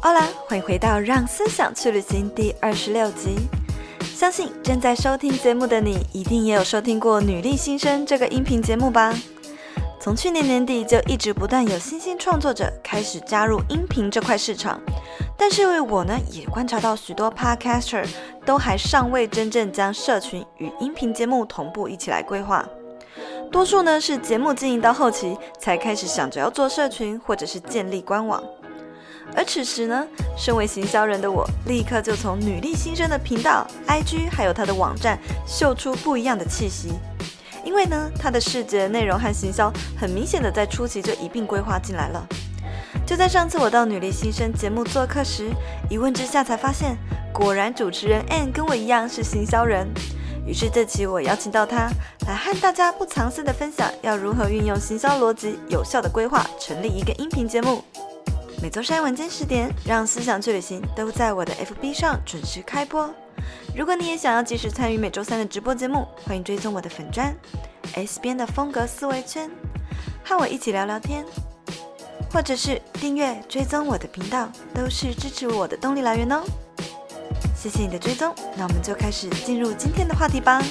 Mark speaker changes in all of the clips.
Speaker 1: 好啦，欢迎回到《让思想去旅行》第二十六集。相信正在收听节目的你，一定也有收听过《女力新生》这个音频节目吧？从去年年底就一直不断有新兴创作者开始加入音频这块市场，但是为我呢也观察到许多 Podcaster 都还尚未真正将社群与音频节目同步一起来规划，多数呢是节目经营到后期才开始想着要做社群或者是建立官网。而此时呢，身为行销人的我，立刻就从女力新生的频道、IG 还有他的网站嗅出不一样的气息。因为呢，他的视觉内容和行销很明显的在初期就一并规划进来了。就在上次我到女力新生节目做客时，一问之下才发现，果然主持人 Anne 跟我一样是行销人。于是这期我邀请到他来和大家不藏私的分享，要如何运用行销逻辑，有效的规划成立一个音频节目。每周三晚间十点，让思想去旅行都在我的 FB 上准时开播。如果你也想要及时参与每周三的直播节目，欢迎追踪我的粉砖 S 边的风格思维圈，和我一起聊聊天，或者是订阅追踪我的频道，都是支持我的动力来源哦。谢谢你的追踪，那我们就开始进入今天的话题吧。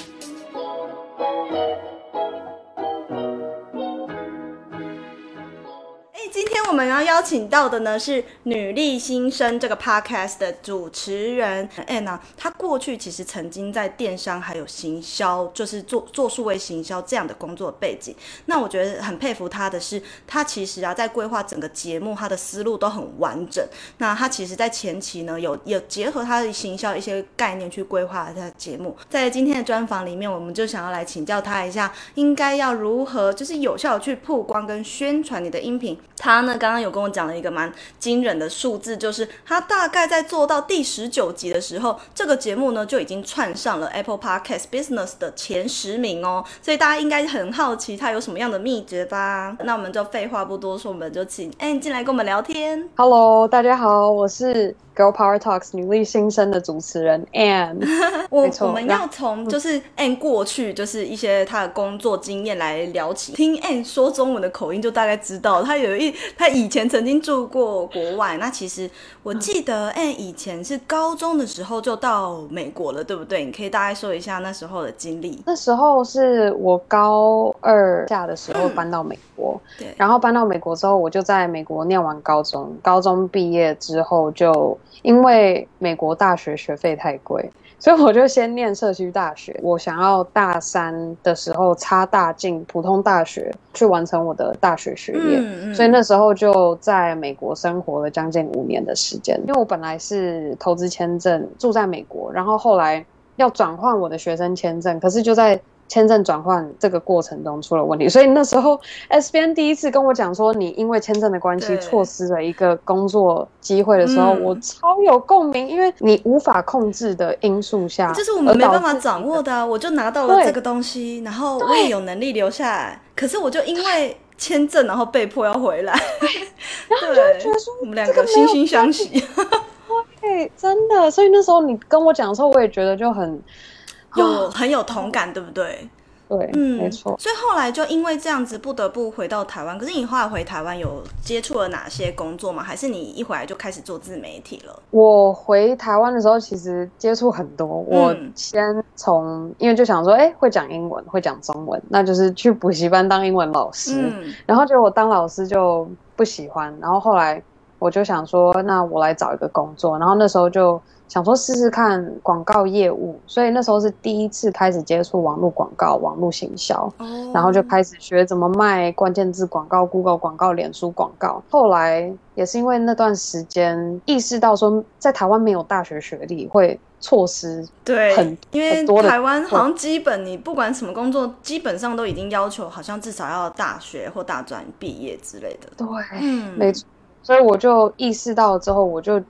Speaker 1: 今天我们要邀请到的呢是女力新生这个 podcast 的主持人 Anna，，她过去其实曾经在电商还有行销，就是做做数位行销这样的工作背景。那我觉得很佩服她的是，她其实啊在规划整个节目，她的思路都很完整。那她其实在前期呢有有结合她的行销一些概念去规划她的节目。在今天的专访里面，我们就想要来请教她一下，应该要如何就是有效的去曝光跟宣传你的音频。她他呢？刚刚有跟我讲了一个蛮惊人的数字，就是他大概在做到第十九集的时候，这个节目呢就已经串上了 Apple Podcast Business 的前十名哦。所以大家应该很好奇他有什么样的秘诀吧？那我们就废话不多说，我们就请 Ann 进来跟我们聊天。
Speaker 2: Hello，大家好，我是。Girl Power Talks 女力新生的主持人 Anne，
Speaker 1: 我我们要从就是 Anne 过去就是一些她的工作经验来聊起。听 Anne 说中文的口音就大概知道，她有一她以前曾经住过国外。那其实我记得 Anne 以前是高中的时候就到美国了，对不对？你可以大概说一下那时候的经历。
Speaker 2: 那时候是我高二下的时候搬到美国，对，然后搬到美国之后，我就在美国念完高中，高中毕业之后就。因为美国大学学费太贵，所以我就先念社区大学。我想要大三的时候插大进普通大学去完成我的大学学业，嗯嗯，所以那时候就在美国生活了将近五年的时间。因为我本来是投资签证住在美国，然后后来要转换我的学生签证，可是就在签证转换这个过程中出了问题，所以那时候 SBN 第一次跟我讲说，你因为签证的关系错失了一个工作机会的时候，我超有共鸣，因为你无法控制的因素下，
Speaker 1: 就是我们没办法掌握的啊。我就拿到了这个东西，然后我也有能力留下来，可是我就因为签证，然后被迫要回来，
Speaker 2: 然后就觉得说
Speaker 1: 我们两个惺惺相惜。
Speaker 2: 对，真的。所以那时候你跟我讲的时候，我也觉得就很。
Speaker 1: 有很有同感，对不对？
Speaker 2: 对，嗯，没错。
Speaker 1: 所以后来就因为这样子，不得不回到台湾。可是你后来回台湾有接触了哪些工作吗？还是你一回来就开始做自媒体了？
Speaker 2: 我回台湾的时候，其实接触很多。我先从，因为就想说，哎，会讲英文，会讲中文，那就是去补习班当英文老师。嗯，然后结果我当老师就不喜欢，然后后来我就想说，那我来找一个工作。然后那时候就。想说试试看广告业务，所以那时候是第一次开始接触网络广告、网络行销，oh. 然后就开始学怎么卖关键字广告、Google 广告、脸书广告。后来也是因为那段时间意识到说，在台湾没有大学学历会错失
Speaker 1: 对很因为台湾好像基本你不管什么工作，基本上都已经要求好像至少要大学或大专毕业之类的。
Speaker 2: 对，嗯，没错。所以我就意识到之后，我就。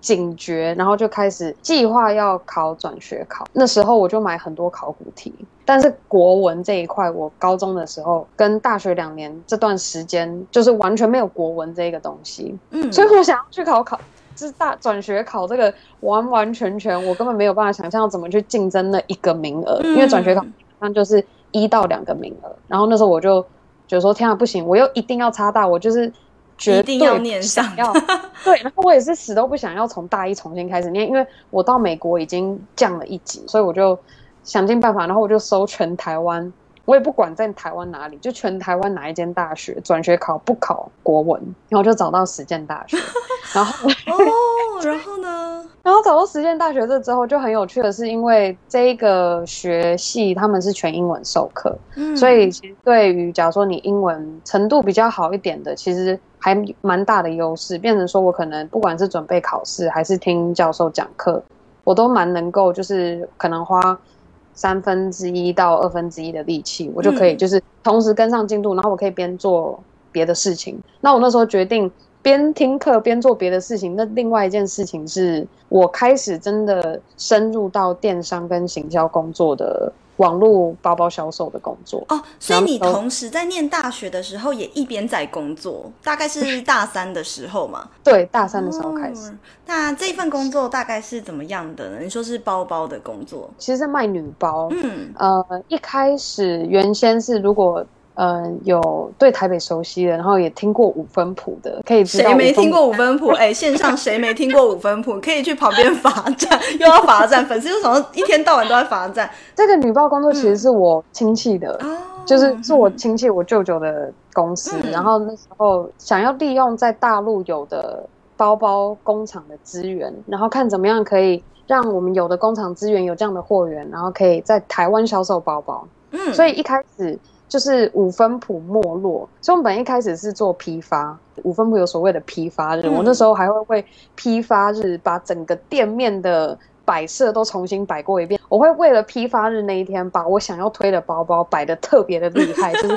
Speaker 2: 警觉，然后就开始计划要考转学考。那时候我就买很多考古题，但是国文这一块，我高中的时候跟大学两年这段时间，就是完全没有国文这个东西。嗯，所以我想要去考考就是大转学考这个完完全全，我根本没有办法想象怎么去竞争那一个名额，嗯、因为转学考那就是一到两个名额。然后那时候我就觉得说，天啊，不行，我又一定要插大，我就是绝对要念上。对，然后我也是死都不想要从大一重新开始念，因为我到美国已经降了一级，所以我就想尽办法，然后我就搜全台湾。我也不管在台湾哪里，就全台湾哪一间大学转学考不考国文，然后就找到实践大学，然后
Speaker 1: 哦，然后呢？
Speaker 2: 然后找到实践大学这之后，就很有趣的是，因为这个学系他们是全英文授课，嗯，所以其实对于假如说你英文程度比较好一点的，其实还蛮大的优势，变成说我可能不管是准备考试还是听教授讲课，我都蛮能够，就是可能花。三分之一到二分之一的力气，我就可以就是同时跟上进度，然后我可以边做别的事情。那我那时候决定边听课边做别的事情。那另外一件事情是我开始真的深入到电商跟行销工作的。网络包包销售的工作
Speaker 1: 哦，所以你同时在念大学的时候也一边在工作，大概是大三的时候嘛？
Speaker 2: 对，大三的时候开始。哦，
Speaker 1: 那这份工作大概是怎么样的呢？你说是包包的工作，
Speaker 2: 其实是卖女包。嗯，呃，一开始原先是如果。嗯，有对台北熟悉的，然后也听过五分谱的，可以知道
Speaker 1: 谁没听过五分谱？哎、欸，线上谁没听过五分谱？可以去旁边罚站，又要罚站，粉丝又什么一天到晚都在罚站。
Speaker 2: 这个女报工作其实是我亲戚的，嗯、就是是我亲戚我舅舅的公司，嗯、然后那时候想要利用在大陆有的包包工厂的资源，然后看怎么样可以让我们有的工厂资源有这样的货源，然后可以在台湾销售包包。嗯，所以一开始。就是五分埔没落，所以我们本一开始是做批发。五分埔有所谓的批发日，嗯、我那时候还会为批发日把整个店面的摆设都重新摆过一遍。我会为了批发日那一天，把我想要推的包包摆的特别的厉害，就是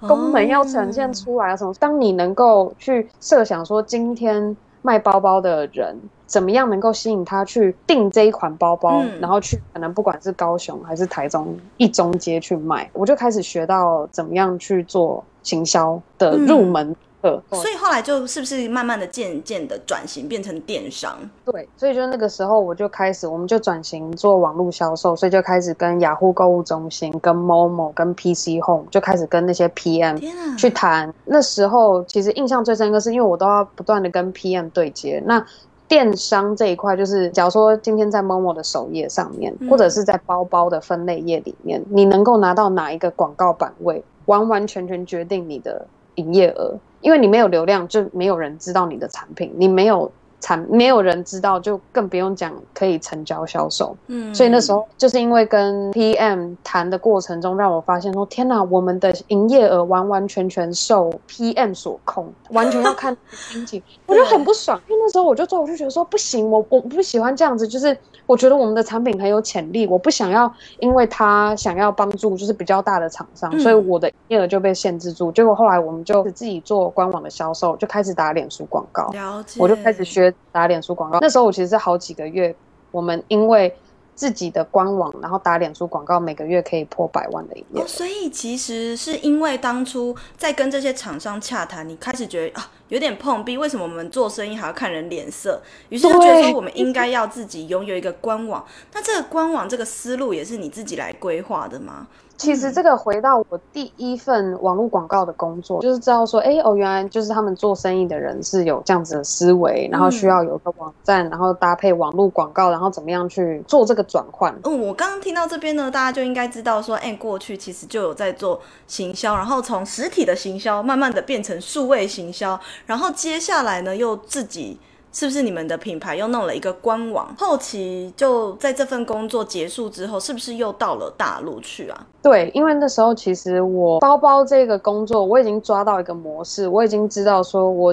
Speaker 2: 功能要呈现出来什么。当你能够去设想说今天。卖包包的人怎么样能够吸引他去订这一款包包，嗯、然后去可能不管是高雄还是台中一中街去卖，我就开始学到怎么样去做行销的入门
Speaker 1: 所以后来就是不是慢慢的渐渐的转型变成电商？
Speaker 2: 对，所以就那个时候我就开始，我们就转型做网络销售，所以就开始跟雅虎购物中心、跟 Momo、跟 PC Home 就开始跟那些 PM 去谈。啊、那时候其实印象最深刻是因为我都要不断的跟 PM 对接。那电商这一块就是，假如说今天在 Momo 的首页上面，嗯、或者是在包包的分类页里面，你能够拿到哪一个广告版位，完完全全决定你的营业额。因为你没有流量，就没有人知道你的产品。你没有产，没有人知道，就更不用讲可以成交销售。嗯，所以那时候就是因为跟 PM 谈的过程中，让我发现说：天哪，我们的营业额完完全全受 PM 所控，完全要看心情。我就很不爽，因为那时候我就做，我就觉得说不行，我我不喜欢这样子，就是。我觉得我们的产品很有潜力，我不想要因为他想要帮助就是比较大的厂商，嗯、所以我的营业额就被限制住。结果后来我们就自己做官网的销售，就开始打脸书广告。了解。我就开始学打脸书广告。那时候我其实是好几个月，我们因为。自己的官网，然后打脸书广告，每个月可以破百万的营业额。所
Speaker 1: 以其实是因为当初在跟这些厂商洽谈，你开始觉得啊有点碰壁，为什么我们做生意还要看人脸色？于是就觉得说我们应该要自己拥有一个官网。那这个官网这个思路也是你自己来规划的吗？
Speaker 2: 其实这个回到我第一份网络广告的工作，就是知道说，哎哦，原来就是他们做生意的人是有这样子的思维，然后需要有一个网站，然后搭配网络广告，然后怎么样去做这个转换。
Speaker 1: 嗯，我刚刚听到这边呢，大家就应该知道说，哎，过去其实就有在做行销，然后从实体的行销慢慢的变成数位行销，然后接下来呢又自己。是不是你们的品牌又弄了一个官网？后期就在这份工作结束之后，是不是又到了大陆去啊？
Speaker 2: 对，因为那时候其实我包包这个工作，我已经抓到一个模式，我已经知道说我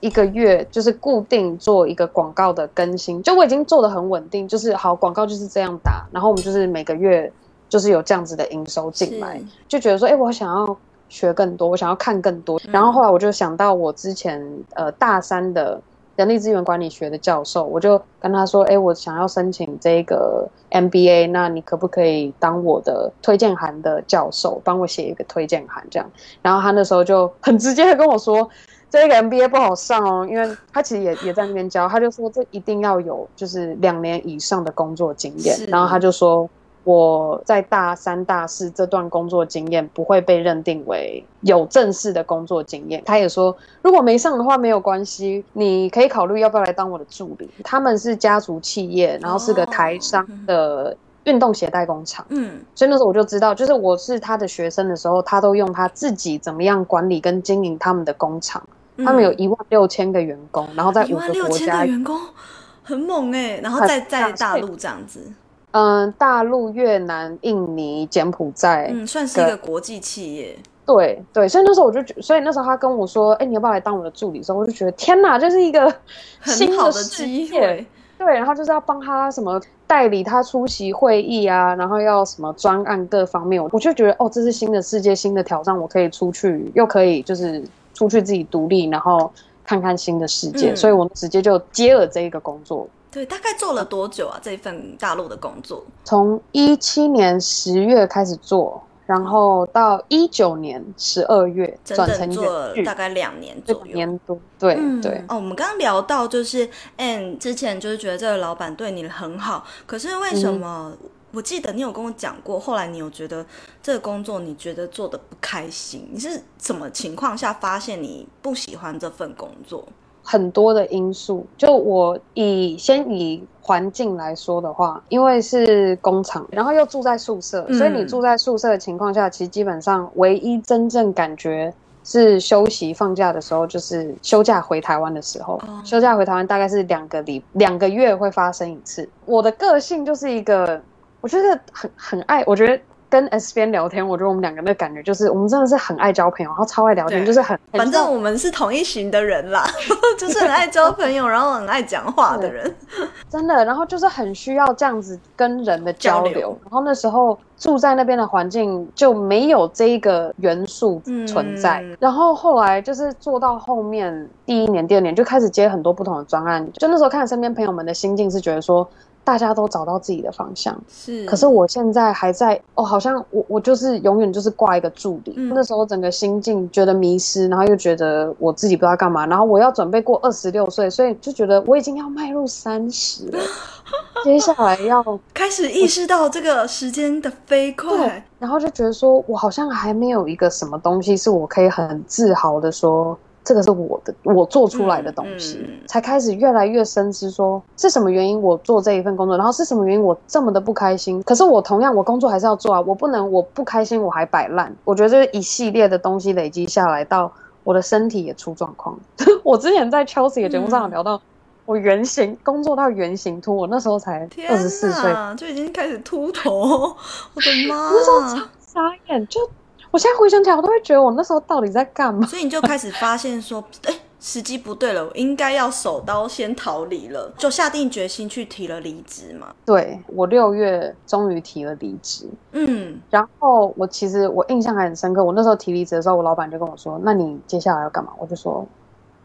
Speaker 2: 一个月就是固定做一个广告的更新，就我已经做的很稳定，就是好广告就是这样打，然后我们就是每个月就是有这样子的营收进来，就觉得说，哎，我想要学更多，我想要看更多，嗯、然后后来我就想到我之前呃大三的。人力资源管理学的教授，我就跟他说：“哎，我想要申请这个 MBA，那你可不可以当我的推荐函的教授，帮我写一个推荐函这样？”然后他那时候就很直接的跟我说：“这个 MBA 不好上哦，因为他其实也也在那边教，他就说这一定要有就是两年以上的工作经验，然后他就说。我在大三、大四这段工作经验不会被认定为有正式的工作经验。他也说，如果没上的话没有关系，你可以考虑要不要来当我的助理。他们是家族企业，然后是个台商的运动鞋带工厂。嗯，所以那时候我就知道，就是我是他的学生的时候，他都用他自己怎么样管理跟经营他们的工厂。他们有一万六千个员工，然后在五个国家，一万六千个
Speaker 1: 员工很猛哎，然后在在大陆这样子。
Speaker 2: 嗯，大陆、越南、印尼、柬埔寨，
Speaker 1: 嗯，算是一个国际企业。
Speaker 2: 对对，所以那时候我就觉，所以那时候他跟我说，哎、欸，你要不要来当我的助理的时候，我就觉得天哪，这是一个新的机会。对，然后就是要帮他什么代理他出席会议啊，然后要什么专案各方面，我就觉得哦，这是新的世界，新的挑战，我可以出去，又可以就是出去自己独立，然后看看新的世界，嗯、所以我直接就接了这一个工作。
Speaker 1: 对，大概做了多久啊？这份大陆的工作，
Speaker 2: 从一七年十月开始做，然后到一九年十二月转成整整做了
Speaker 1: 大概两年左右，
Speaker 2: 年多。对、嗯、对。
Speaker 1: 哦，我们刚刚聊到就是 Anne 之前就是觉得这个老板对你很好，可是为什么？嗯、我记得你有跟我讲过，后来你有觉得这个工作你觉得做的不开心？你是什么情况下发现你不喜欢这份工作？
Speaker 2: 很多的因素，就我以先以环境来说的话，因为是工厂，然后又住在宿舍，嗯、所以你住在宿舍的情况下，其实基本上唯一真正感觉是休息放假的时候，就是休假回台湾的时候。哦、休假回台湾大概是两个礼两个月会发生一次。我的个性就是一个，我觉得很很爱，我觉得。跟 S 边聊天，我觉得我们两个的感觉就是，我们真的是很爱交朋友，然后超爱聊天，就是很，
Speaker 1: 反正我们是同一型的人啦，就是很爱交朋友，然后很爱讲话的人，
Speaker 2: 真的，然后就是很需要这样子跟人的交流。交流。然后那时候住在那边的环境就没有这一个元素存在，嗯、然后后来就是做到后面第一年、第二年就开始接很多不同的专案，就那时候看身边朋友们的心境是觉得说。大家都找到自己的方向，是。可是我现在还在哦，好像我我就是永远就是挂一个助理。嗯、那时候整个心境觉得迷失，然后又觉得我自己不知道干嘛，然后我要准备过二十六岁，所以就觉得我已经要迈入三十了，接下来要
Speaker 1: 开始意识到这个时间的飞快，
Speaker 2: 然后就觉得说我好像还没有一个什么东西是我可以很自豪的说。这个是我的，我做出来的东西，嗯嗯、才开始越来越深知说是什么原因我做这一份工作，然后是什么原因我这么的不开心。可是我同样我工作还是要做啊，我不能我不开心我还摆烂。我觉得这一系列的东西累积下来，到我的身体也出状况。我之前在 Chelsea 的节目上有聊到，我圆形、嗯、工作到圆形秃，我那时候才二十四岁
Speaker 1: 就已经开始秃头，我的妈！
Speaker 2: 那时候超傻眼，就。我现在回想起来，我都会觉得我那时候到底在干嘛？
Speaker 1: 所以你就开始发现说，哎，时机不对了，我应该要手刀先逃离了，就下定决心去提了离职嘛。对，我六月终于提了离职，嗯，然后我其实我印象还很深刻，我那时候提离职的时候，我老板就跟我说：“那你接下来要干嘛？”我就说：“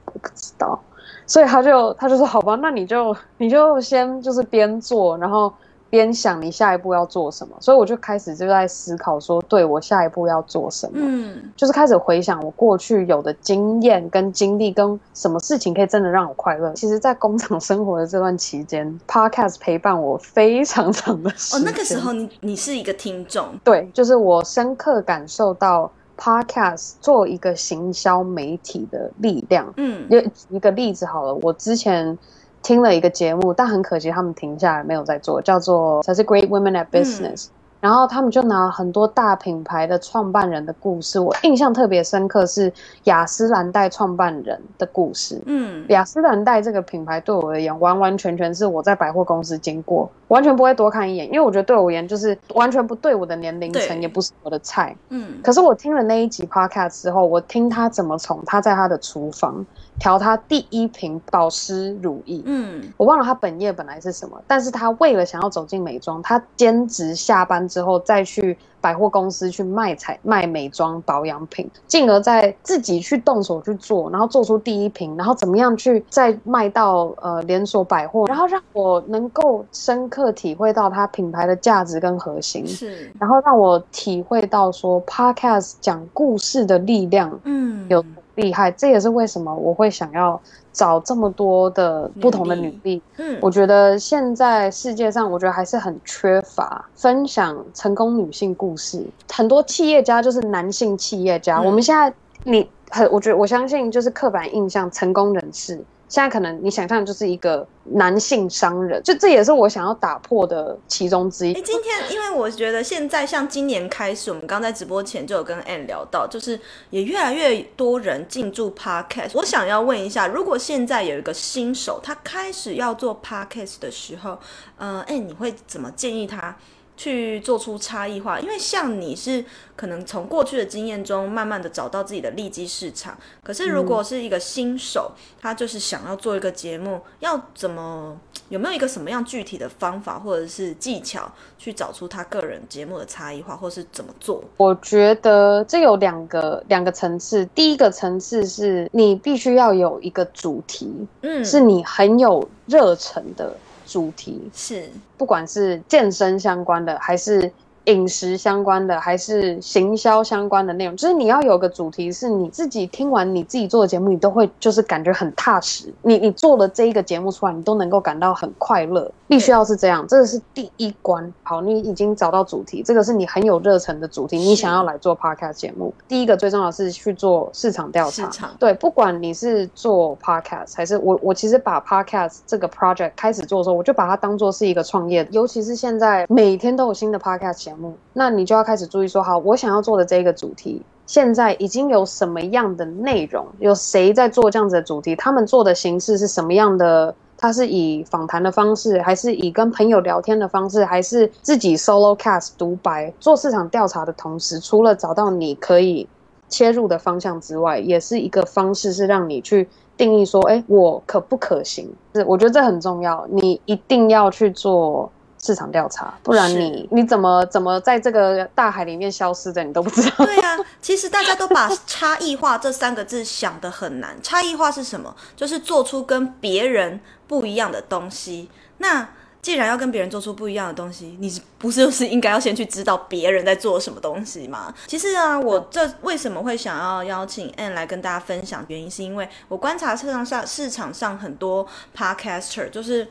Speaker 1: 我不知道。”所以他就他就说：“好吧，那你就你就先就是边做，然后。”边想你下一步要做什么，所以我就开始就在思考说，对我下一步要做什么，嗯，就是开始回想我过去有的经验跟经历，跟什么事情可以真的让我快乐。其实，在工厂生活的这段期间，Podcast 陪伴我非常长的时间。哦，那个时候你你是一个听众，
Speaker 2: 对，就是我深刻感受到 Podcast 做一个行销媒体的力量。嗯，就一个例子好了，我之前。听了一个节目，但很可惜他们停下来没有在做，叫做才是 Great Women at Business。嗯然后他们就拿很多大品牌的创办人的故事，我印象特别深刻是雅诗兰黛创办人的故事。嗯，雅诗兰黛这个品牌对我而言，完完全全是我在百货公司经过，完全不会多看一眼，因为我觉得对我而言就是完全不对我的年龄层，也不是我的菜。嗯，可是我听了那一集 Podcast 之后，我听他怎么从他在他的厨房调他第一瓶保湿乳液。嗯，我忘了他本业本来是什么，但是他为了想要走进美妆，他兼职下班。之后再去百货公司去卖彩卖美妆保养品，进而再自己去动手去做，然后做出第一瓶，然后怎么样去再卖到呃连锁百货，然后让我能够深刻体会到它品牌的价值跟核心，是，然后让我体会到说 Podcast 讲故事的力量，嗯，有。厉害。这也是为什么我会想要找这么多的不同的女力。嗯，我觉得现在世界上，我觉得还是很缺乏分享成功女性故事。很多企业家就是男性企业家。嗯、我们现在你很，我觉得我相信就是刻板印象，成功人士。现在可能你想象就是一个男性商人，就这也是我想要打破的其中之一。
Speaker 1: 哎，今天因为我觉得现在像今年开始，我们刚在直播前就有跟 Ann 聊到，就是也越来越多人进驻 Podcast。我想要问一下，如果现在有一个新手，他开始要做 Podcast 的时候，呃，Ann 你会怎么建议他？去做出差异化，因为像你是可能从过去的经验中慢慢的找到自己的利基市场，可是如果是一个新手，嗯、他就是想要做一个节目，要怎么 有没有一个什么样具体的方法或者是技巧去找出他个人节目的差异化，或是怎么做？
Speaker 2: 我觉得这有两个两个层次，第一个层次是你必须要有一个主题，嗯，是你很有热忱的。主题。是，不管是健身相关的，还是饮食相关的，还是行销相关的内容，就是你要有个主题，是你自己听完你自己做的节目，你都会就是感觉很踏实。你你做了这一个节目出来，你都能够感到很快乐。必须要是这样，这个是第一关。好，你已经找到主题，这个是你很有热忱的主题，你想要来做 podcast 节目。第一个最重要的是去做市场调查。市场。对，不管你是做 podcast 还是我，我其实把 podcast 这个 project 开始做的时候，我就把它当做是一个创业。尤其是现在每天都有新的 podcast 节目，那你就要开始注意说，好，我想要做的这个主题，现在已经有什么样的内容？有谁在做这样子的主题？他们做的形式是什么样的？他是以访谈的方式，还是以跟朋友聊天的方式，还是自己 solo cast 独白？做市场调查的同时，除了找到你可以切入的方向之外，也是一个方式，是让你去定义说，哎，我可不可行？是，我觉得这很重要，你一定要去做。市场调查，不然你你怎么怎么在这个大海里面消失的，你都不知道。
Speaker 1: 对呀、啊，其实大家都把差异化这三个字想得很难。差异化是什么？就是做出跟别人不一样的东西。那既然要跟别人做出不一样的东西，你不是就是应该要先去知道别人在做什么东西吗？其实啊，我这为什么会想要邀请 Anne 来跟大家分享？原因是因为我观察市场上市场上很多 Podcaster 就是。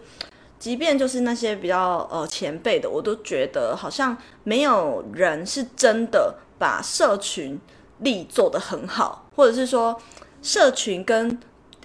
Speaker 1: 即便就是那些比较呃前辈的，我都觉得好像没有人是真的把社群力做得很好，或者是说社群跟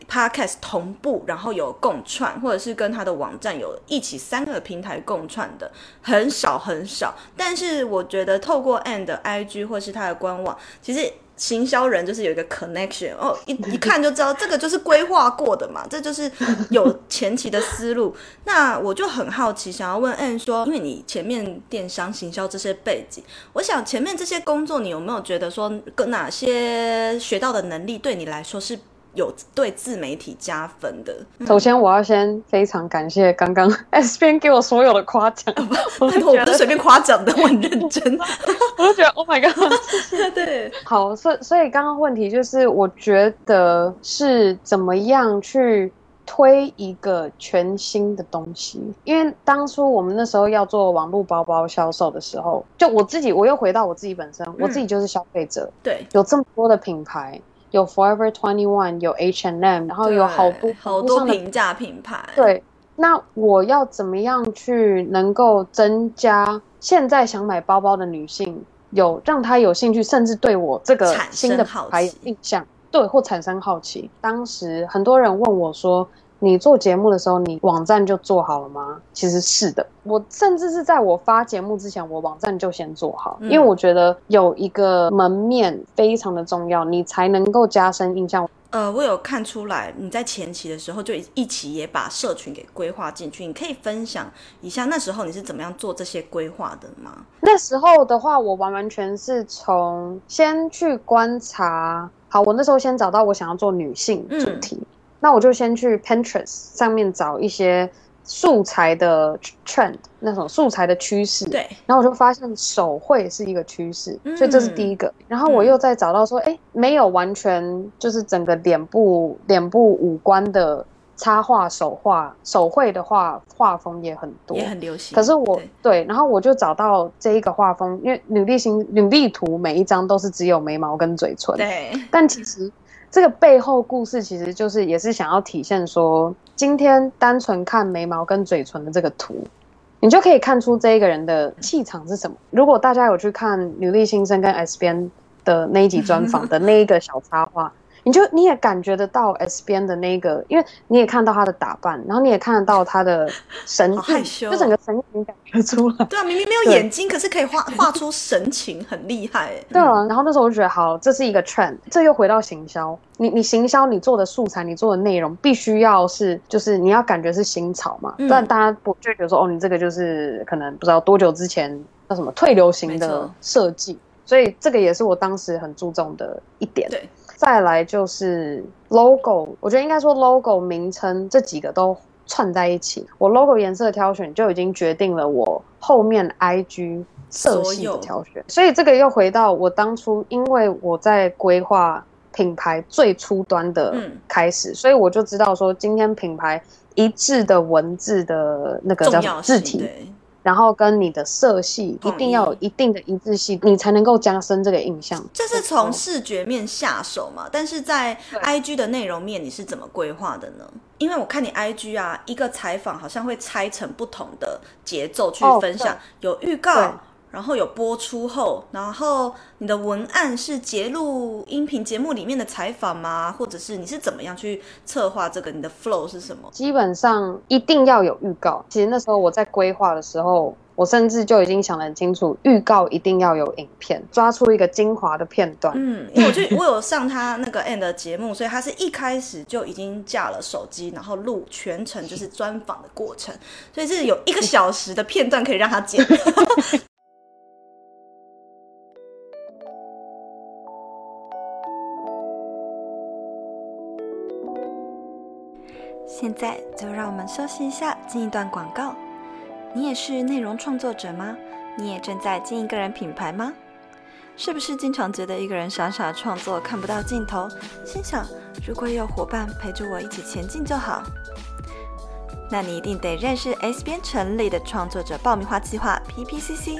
Speaker 1: Podcast 同步，然后有共串，或者是跟他的网站有一起三个平台共串的很少很少。但是我觉得透过 And 的 IG 或是他的官网，其实。行销人就是有一个 connection 哦，一一看就知道这个就是规划过的嘛，这就是有前期的思路。那我就很好奇，想要问 N 说，因为你前面电商行销这些背景，我想前面这些工作，你有没有觉得说，跟哪些学到的能力对你来说是？有对自媒体加分的。
Speaker 2: 首先，我要先非常感谢刚刚 S 边给我所有的夸奖，
Speaker 1: 我不是随便夸奖的，我很认真。
Speaker 2: 我就觉得 Oh my God，
Speaker 1: 对，
Speaker 2: 好，所以所以刚刚问题就是，我觉得是怎么样去推一个全新的东西？因为当初我们那时候要做网络包包销售的时候，就我自己，我又回到我自己本身，嗯、我自己就是消费者，
Speaker 1: 对，
Speaker 2: 有这么多的品牌。有 Forever Twenty One，有 H&M，然后有好多
Speaker 1: 好多平价品牌。
Speaker 2: 对，那我要怎么样去能够增加现在想买包包的女性有让她有兴趣，甚至对我这个新的品牌有印象，对，或产生好奇。当时很多人问我说。你做节目的时候，你网站就做好了吗？其实是的，我甚至是在我发节目之前，我网站就先做好，因为我觉得有一个门面非常的重要，你才能够加深印象。
Speaker 1: 呃，我有看出来你在前期的时候就一起也把社群给规划进去，你可以分享一下那时候你是怎么样做这些规划的吗？
Speaker 2: 那时候的话，我完完全是从先去观察，好，我那时候先找到我想要做女性主题。嗯那我就先去 Pinterest 上面找一些素材的 trend，那种素材的趋势。
Speaker 1: 对。
Speaker 2: 然后我就发现手绘是一个趋势，嗯、所以这是第一个。然后我又再找到说，哎、嗯，没有完全就是整个脸部脸部五官的插画手画手绘的话，画风也很多，
Speaker 1: 也很流行。
Speaker 2: 可是我对，对，然后我就找到这一个画风，因为女力型女力图每一张都是只有眉毛跟嘴唇。
Speaker 1: 对。
Speaker 2: 但其实。这个背后故事其实就是也是想要体现说，今天单纯看眉毛跟嘴唇的这个图，你就可以看出这一个人的气场是什么。如果大家有去看《女力新生》跟 S B N 的那一集专访的那一个小插画。你就你也感觉得到 S 边的那个，因为你也看到他的打扮，然后你也看得到他的神害羞，就整个神情感觉出来。
Speaker 1: 对啊，明明没有眼睛，可是可以画画出神情，很厉害。
Speaker 2: 对啊，然后那时候我就觉得，好，这是一个 trend，这又回到行销。你你行销，你做的素材，你做的内容，必须要是就是你要感觉是新潮嘛，不然大家不就觉得说，哦，你这个就是可能不知道多久之前叫什么退流行的设计。所以这个也是我当时很注重的一点。
Speaker 1: 对。
Speaker 2: 再来就是 logo，我觉得应该说 logo 名称这几个都串在一起。我 logo 颜色挑选就已经决定了我后面 IG 色系的挑选。所以这个又回到我当初，因为我在规划品牌最初端的开始，所以我就知道说，今天品牌一致的文字的那个叫字体。然后跟你的色系一定要有一定的一致性，你才能够加深这个印象。
Speaker 1: 这是从视觉面下手嘛？但是在 IG 的内容面，你是怎么规划的呢？因为我看你 IG 啊，一个采访好像会拆成不同的节奏去分享，有预告。然后有播出后，然后你的文案是截录音频节目里面的采访吗？或者是你是怎么样去策划这个？你的 flow 是什么？
Speaker 2: 基本上一定要有预告。其实那时候我在规划的时候，我甚至就已经想得很清楚，预告一定要有影片，抓出一个精华的片段。
Speaker 1: 嗯，因为我就我有上他那个 end 的节目，所以他是一开始就已经架了手机，然后录全程就是专访的过程，所以是有一个小时的片段可以让他剪。
Speaker 3: 现在就让我们休息一下，进一段广告。你也是内容创作者吗？你也正在经营个人品牌吗？是不是经常觉得一个人傻傻创作看不到尽头，心想如果有伙伴陪着我一起前进就好？那你一定得认识 S 编成立的创作者爆米花计划 （PPCC），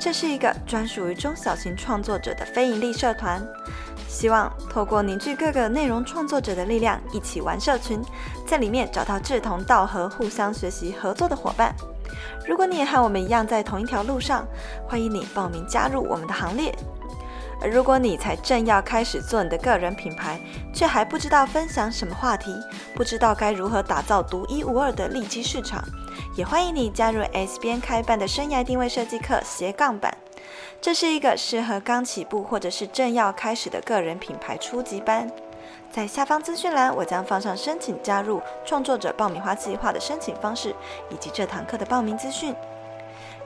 Speaker 3: 这是一个专属于中小型创作者的非营利社团。希望透过凝聚各个内容创作者的力量，一起玩社群，在里面找到志同道合、互相学习、合作的伙伴。如果你也和我们一样在同一条路上，欢迎你报名加入我们的行列。而如果你才正要开始做你的个人品牌，却还不知道分享什么话题，不知道该如何打造独一无二的利基市场，也欢迎你加入 S 编开办的生涯定位设计课斜杠版。这是一个适合刚起步或者是正要开始的个人品牌初级班，在下方资讯栏我将放上申请加入创作者爆米花计划的申请方式以及这堂课的报名资讯。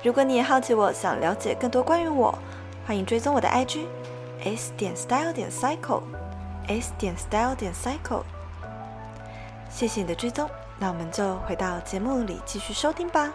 Speaker 3: 如果你也好奇我，想了解更多关于我，欢迎追踪我的 IG s 点 style 点 cycle s 点 style 点 cycle。谢谢你的追踪，那我们就回到节目里继续收听吧。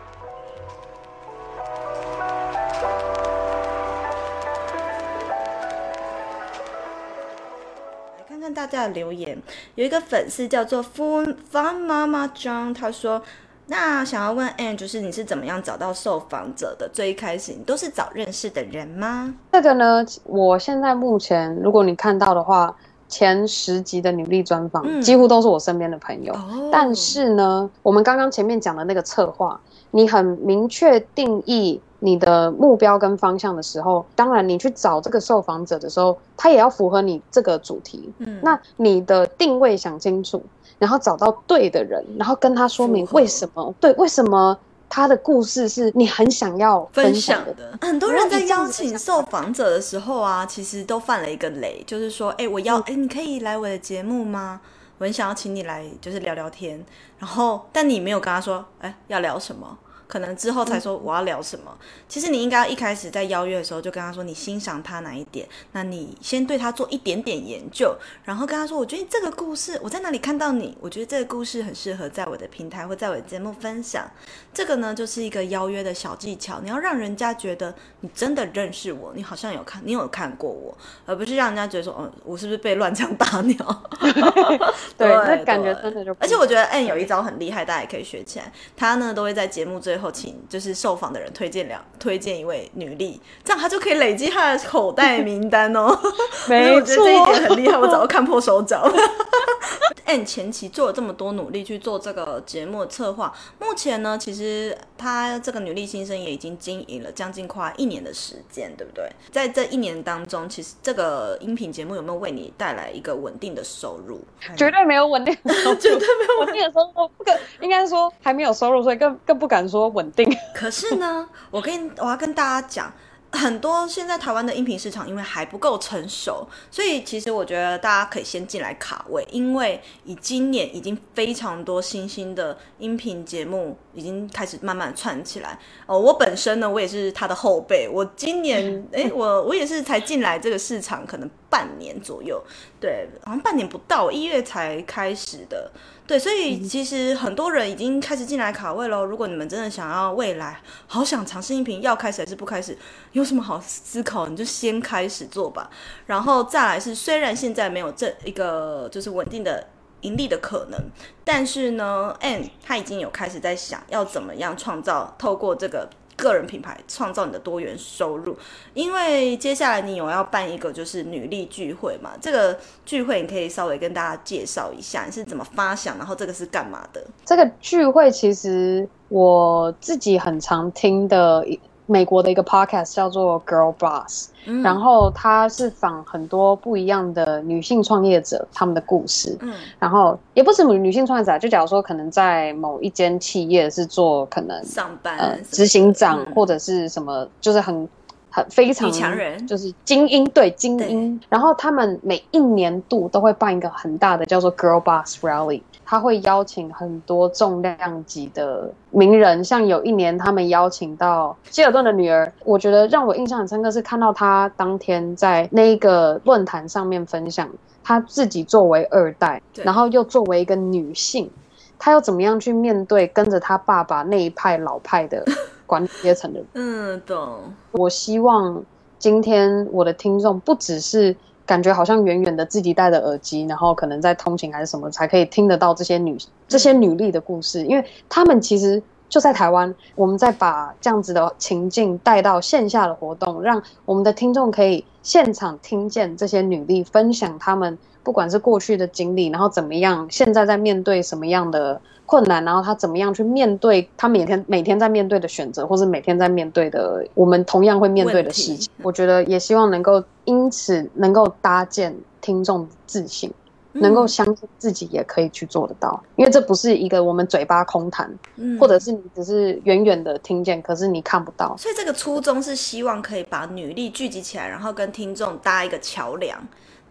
Speaker 1: 大家的留言，有一个粉丝叫做 Fun Fun 妈妈 John，他说：“那想要问 Ann，就是你是怎么样找到受访者的？最一开始你都是找认识的人吗？”
Speaker 2: 这个呢，我现在目前，如果你看到的话，前十集的女力专访，嗯、几乎都是我身边的朋友。哦、但是呢，我们刚刚前面讲的那个策划，你很明确定义。你的目标跟方向的时候，当然你去找这个受访者的时候，他也要符合你这个主题。嗯，那你的定位想清楚，然后找到对的人，然后跟他说明为什么对，为什么他的故事是你很想要分享的。
Speaker 1: 很多人在邀请受访者的时候啊，其实都犯了一个雷，就是说，哎，我要，哎，你可以来我的节目吗？我很想要请你来，就是聊聊天。然后，但你没有跟他说，哎，要聊什么？可能之后才说我要聊什么。嗯、其实你应该一开始在邀约的时候就跟他说你欣赏他哪一点，那你先对他做一点点研究，然后跟他说，我觉得这个故事我在哪里看到你，我觉得这个故事很适合在我的平台或在我的节目分享。这个呢就是一个邀约的小技巧，你要让人家觉得你真的认识我，你好像有看，你有看过我，而不是让人家觉得说，嗯，我是不是被乱枪打鸟？
Speaker 2: 对，那 感觉真的就。
Speaker 1: 而且我觉得 Ann 有一招很厉害，大家也可以学起来。他呢都会在节目最最后请就是受访的人推荐两推荐一位女力，这样他就可以累积他的口袋名单哦。
Speaker 2: 没错，
Speaker 1: 我觉得这一点很厉害，我早就看破手脚。Anne 前期做了这么多努力去做这个节目策划，目前呢，其实他这个女力新生也已经经营了将近快一年的时间，对不对？在这一年当中，其实这个音频节目有没有为你带来一个稳定的收入？
Speaker 2: 绝对没有稳定的收入，绝对没有稳定的收入，不可应该说还没有收入，所以更更不敢说稳定。
Speaker 1: 可是呢，我跟我要跟大家讲。很多现在台湾的音频市场因为还不够成熟，所以其实我觉得大家可以先进来卡位，因为以今年已经非常多新兴的音频节目已经开始慢慢串起来。哦，我本身呢，我也是他的后辈，我今年 诶，我我也是才进来这个市场，可能半年左右，对，好像半年不到，一月才开始的。对，所以其实很多人已经开始进来卡位喽。如果你们真的想要未来，好想尝试一瓶，要开始还是不开始，有什么好思考？你就先开始做吧。然后再来是，虽然现在没有这一个就是稳定的盈利的可能，但是呢，Anne 他已经有开始在想要怎么样创造，透过这个。个人品牌创造你的多元收入，因为接下来你有要办一个就是女力聚会嘛，这个聚会你可以稍微跟大家介绍一下你是怎么发想，然后这个是干嘛的？
Speaker 2: 这个聚会其实我自己很常听的。美国的一个 podcast 叫做 Girl Boss，嗯，然后它是访很多不一样的女性创业者，他们的故事。嗯，然后也不是女女性创业者，就假如说可能在某一间企业是做可能
Speaker 1: 上班
Speaker 2: 呃执行长或者是什么，就是很很非常
Speaker 1: 强人，就是
Speaker 2: 精英对精英。然后他们每一年度都会办一个很大的叫做 Girl Boss Rally。他会邀请很多重量级的名人，像有一年他们邀请到希尔顿的女儿，我觉得让我印象很深刻是看到她当天在那个论坛上面分享她自己作为二代，然后又作为一个女性，她要怎么样去面对跟着他爸爸那一派老派的 管理阶层的人。
Speaker 1: 嗯，懂。我
Speaker 2: 希望今天我的听众不只是。感觉好像远远的自己戴着耳机，然后可能在通勤还是什么，才可以听得到这些女这些女力的故事，因为她们其实就在台湾。我们在把这样子的情境带到线下的活动，让我们的听众可以现场听见这些女力分享她们不管是过去的经历，然后怎么样，现在在面对什么样的。困难，然后他怎么样去面对他每天每天在面对的选择，或是每天在面对的我们同样会面对的事情。我觉得也希望能够因此能够搭建听众自信，嗯，能够相信自己也可以去做得到。因为这不是一个我们嘴巴空谈，嗯，或者是你只是远远的听见，可是你看不到。
Speaker 1: 所以这个初衷是希望可以把女力聚集起来，然后跟听众搭一个桥梁。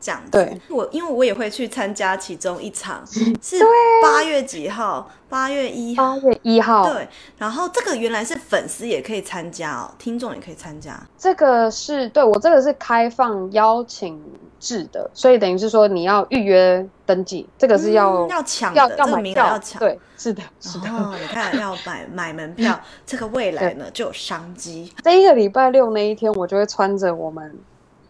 Speaker 1: 这样子，
Speaker 2: 对，
Speaker 1: 我因为我也会去参加其中一场，是八月几号？八月一号。
Speaker 2: 八月一号。
Speaker 1: 对，然后这个原来是粉丝也可以参加哦，听众也可以参加。
Speaker 2: 这个是对我这个是开放邀请制的，所以等于是说你要预约登记，这个是要、
Speaker 1: 嗯、要抢
Speaker 2: 要要买
Speaker 1: 票，要抢。
Speaker 2: 对，是的，是的。
Speaker 1: 哦，你看要买买门票，这个未来呢就有商机。
Speaker 2: 这一个礼拜六那一天，我就会穿着我们。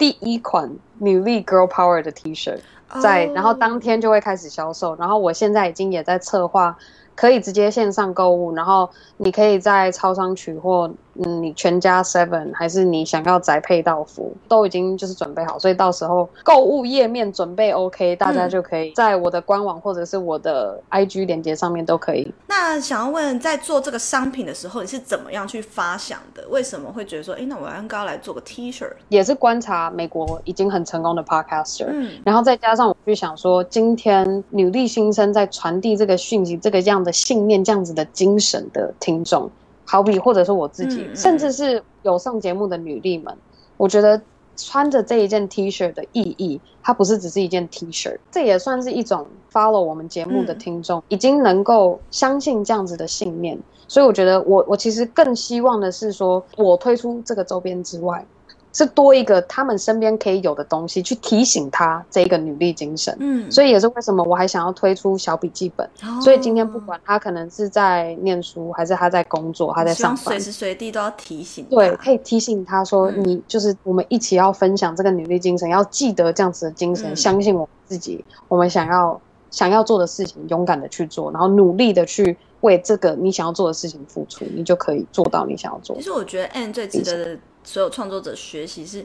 Speaker 2: 第一款女力 Girl Power 的 T 恤在，oh. 然后当天就会开始销售。然后我现在已经也在策划，可以直接线上购物，然后你可以在超商取货。嗯，你全家 seven 还是你想要宅配到府，都已经就是准备好，所以到时候购物页面准备 OK，大家就可以在我的官网或者是我的 IG 链接上面都可以。
Speaker 1: 那想要问，在做这个商品的时候，你是怎么样去发想的？为什么会觉得说，哎，那我要应来做个 T 恤？
Speaker 2: 也是观察美国已经很成功的 Podcaster，嗯，然后再加上我去想说，今天女力新生在传递这个讯息，这个这样的信念，这样子的精神的听众。好比，或者是我自己，甚至是有上节目的女力们，我觉得穿着这一件 T 恤的意义，它不是只是一件 T 恤，这也算是一种 follow 我们节目的听众，已经能够相信这样子的信念。所以我觉得我，我我其实更希望的是说，我推出这个周边之外。是多一个他们身边可以有的东西，去提醒他这个女力精神。嗯，所以也是为什么我还想要推出小笔记本。哦。所以今天不管他可能是在念书，还是他在工作，他在上班，
Speaker 1: 随时随地都要提醒。
Speaker 2: 对，可以提醒他说：“你就是我们一起要分享这个女力精神，嗯，要记得这样子的精神，嗯，相信我们自己，我们想要想要做的事情，勇敢的去做，然后努力的去为这个你想要做的事情付出，你就可以做到你想要做。
Speaker 1: 其实我觉得 Anne 最值得所有创作者学习是。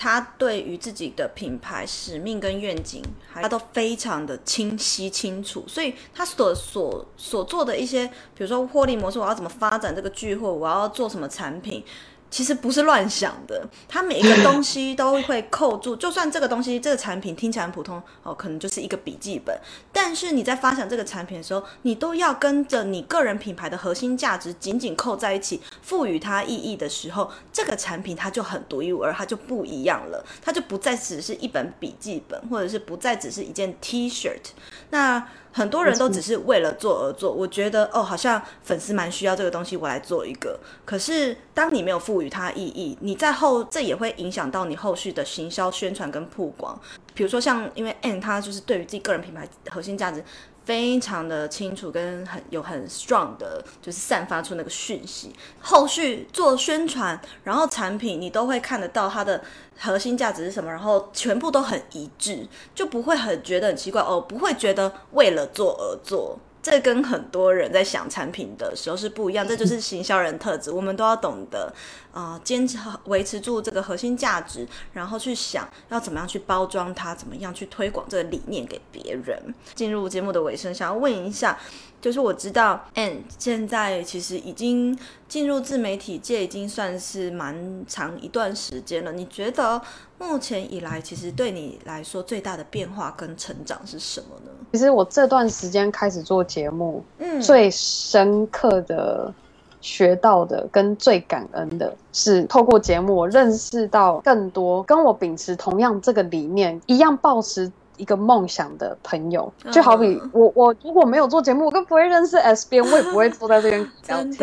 Speaker 1: 他对于自己的品牌使命跟愿景，他都非常的清晰清楚，所以他所所所做的一些，比如说获利模式，我要怎么发展这个聚会，我要做什么产品。其实不是乱想的，它每一个东西都会扣住。就算这个东西、这个产品听起来很普通哦，可能就是一个笔记本，但是你在发想这个产品的时候，你都要跟着你个人品牌的核心价值紧紧扣在一起，赋予它意义的时候，这个产品它就很独一无二，它就不一样了，它就不再只是一本笔记本，或者是不再只是一件 T-shirt。那很多人都只是为了做而做，我觉得哦，好像粉丝蛮需要这个东西，我来做一个。可是当你没有赋予它意义，你在后这也会影响到你后续的行销宣传跟曝光。比如说像因为 Anne 他就是对于自己个人品牌核心价值。非常的清楚，跟很有很 strong 的，就是散发出那个讯息。后续做宣传，然后产品你都会看得到它的核心价值是什么，然后全部都很一致，就不会很觉得很奇怪哦，不会觉得为了做而做。这跟很多人在想产品的时候是不一样，这就是行销人特质。我们都要懂得，啊，坚持维持住这个核心价值，然后去想要怎么样去包装它，怎么样去推广这个理念给别人。进入节目的尾声，想要问一下。就是我知道，Anne 现在其实已经进入自媒体界，已经算是蛮长一段时间了。你觉得目前以来，其实对你来说最大的变化跟成长是什么呢？
Speaker 2: 其实我这段时间开始做节目，嗯，最深刻的学到的跟最感恩的是，透过节目我认识到更多跟我秉持同样这个理念一样抱持。一个梦想的朋友，就好比我，我如果没有做节目，我更不会认识 S 边，我也不会坐在这边聊天。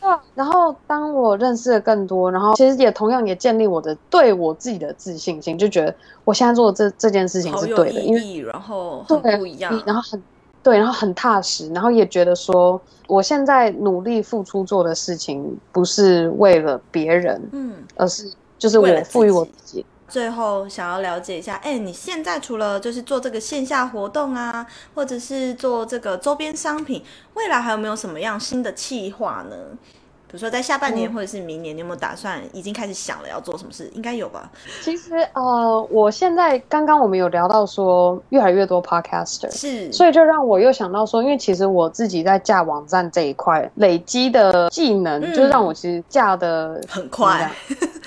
Speaker 2: 对。然后当我认识了更多，然后其实也同样也建立我的对我自己的自信心，就觉得我现在做的这这件事情是对的，因为
Speaker 1: 然后很不一样，
Speaker 2: 然后很对，然后很踏实，然后也觉得说我现在努力付出做的事情不是为了别人，嗯，而是就是我赋予我自己。
Speaker 1: 最后想要了解一下，哎，你现在除了就是做这个线下活动啊，或者是做这个周边商品，未来还有没有什么样新的计划呢？比如说在下半年或者是明年，你有没有打算已经开始想了要做什么事？应该有吧。
Speaker 2: 其实呃，我现在刚刚我们有聊到说越来越多 podcaster 是，所以就让我又想到说，因为其实我自己在架网站这一块累积的技能，嗯、就让我其实架的
Speaker 1: 很快，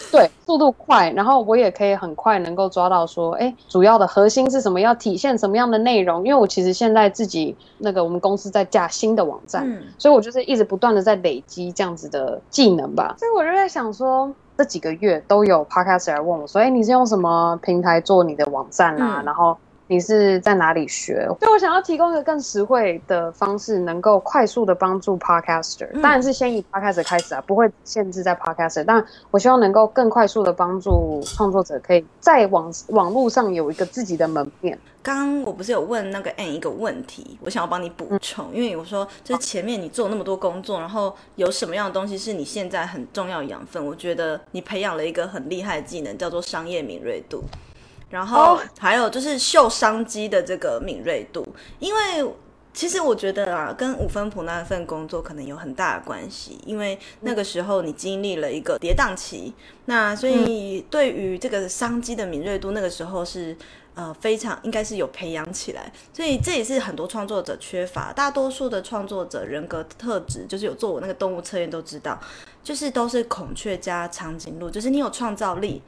Speaker 2: 对，速度快，然后我也可以很快能够抓到说，哎，主要的核心是什么，要体现什么样的内容？因为我其实现在自己那个我们公司在架新的网站，嗯、所以我就是一直不断的在累积这样子的技能吧，所以我就在想说，这几个月都有 Podcaster 来问我说，哎，你是用什么平台做你的网站啊？嗯、然后你是在哪里学？所以我想要提供一个更实惠的方式，能够快速的帮助 Podcaster。当然是先以 Podcaster 开始啊，不会限制在 Podcaster。但我希望能够更快速的帮助创作者，可以在网网络上有一个自己的门面。
Speaker 1: 刚刚我不是有问那个 Anne 一个问题，我想要帮你补充，因为我说就是前面你做那么多工作，然后有什么样的东西是你现在很重要的养分？我觉得你培养了一个很厉害的技能，叫做商业敏锐度，然后还有就是嗅商机的这个敏锐度。因为其实我觉得啊，跟五分谱那份工作可能有很大的关系，因为那个时候你经历了一个跌宕期，那所以对于这个商机的敏锐度，那个时候是。呃，非常应该是有培养起来，所以这也是很多创作者缺乏。大多数的创作者人格特质，就是有做我那个动物测验都知道，就是都是孔雀加长颈鹿，就是你有创造力，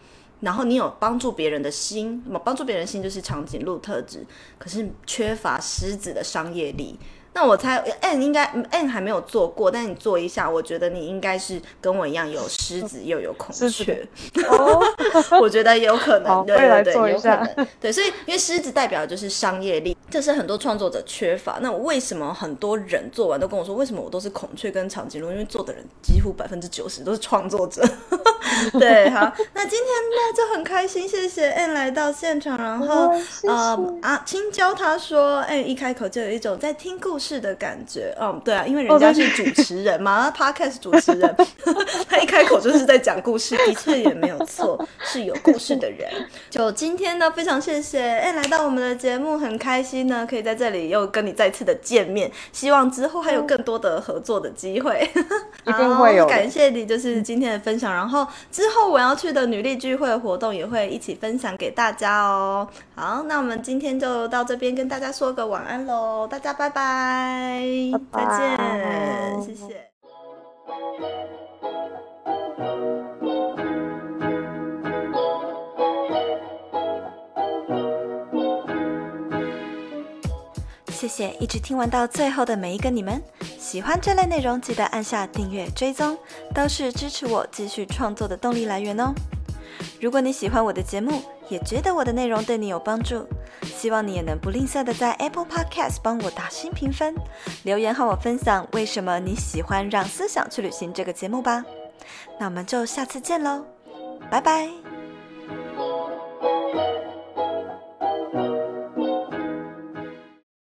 Speaker 1: 然后你有帮助别人的心，那么帮助别人的心就是长颈鹿特质，可是缺乏狮子的商业力。那我猜，Anne 应该 Anne 还没有做过，但你做一下，我觉得你应该是跟我一样有狮子又有孔雀，哦，我觉得有可能，对对对，有可能，对，所以因为狮子代表的就是商业力，这是很多创作者缺乏。那为什么很多人做完都跟我说，为什么我都是孔雀跟长颈鹿？因为做的人几乎百分之九十都是创作者，对，好，那今天呢就很开心，谢谢 Ann 来到现场，然后呃啊青椒他说，哎，一开口就有一种在听故事的感觉，嗯，对啊，因为人家是主持人嘛，Podcast 主持人，他一开口就是在讲故事，的确也没有错，是有故事的人。就今天呢，非常谢谢 Ann 来到我们的节目，很开心呢，可以在这里又跟你再次的见面，希望之后还有更多的合作的机会，
Speaker 2: 一定会有。
Speaker 1: 感谢你，就是今天的分享，然后之后我要去的女力聚会活动也会一起分享给大家哦。好，那我们今天就到这边跟大家说个晚安喽，大家拜拜，拜拜，再见，谢谢。谢谢一直听完到最后的每一个你们，喜欢这类内容记得按下订阅追踪，都是支持我继续创作的动力来源哦。如果你喜欢我的节目，也觉得我的内容对你有帮助，希望你也能不吝啬的在 Apple Podcast 帮我打新评分，留言和我分享为什么你喜欢《让思想去旅行》这个节目吧。那我们就下次见喽，拜拜。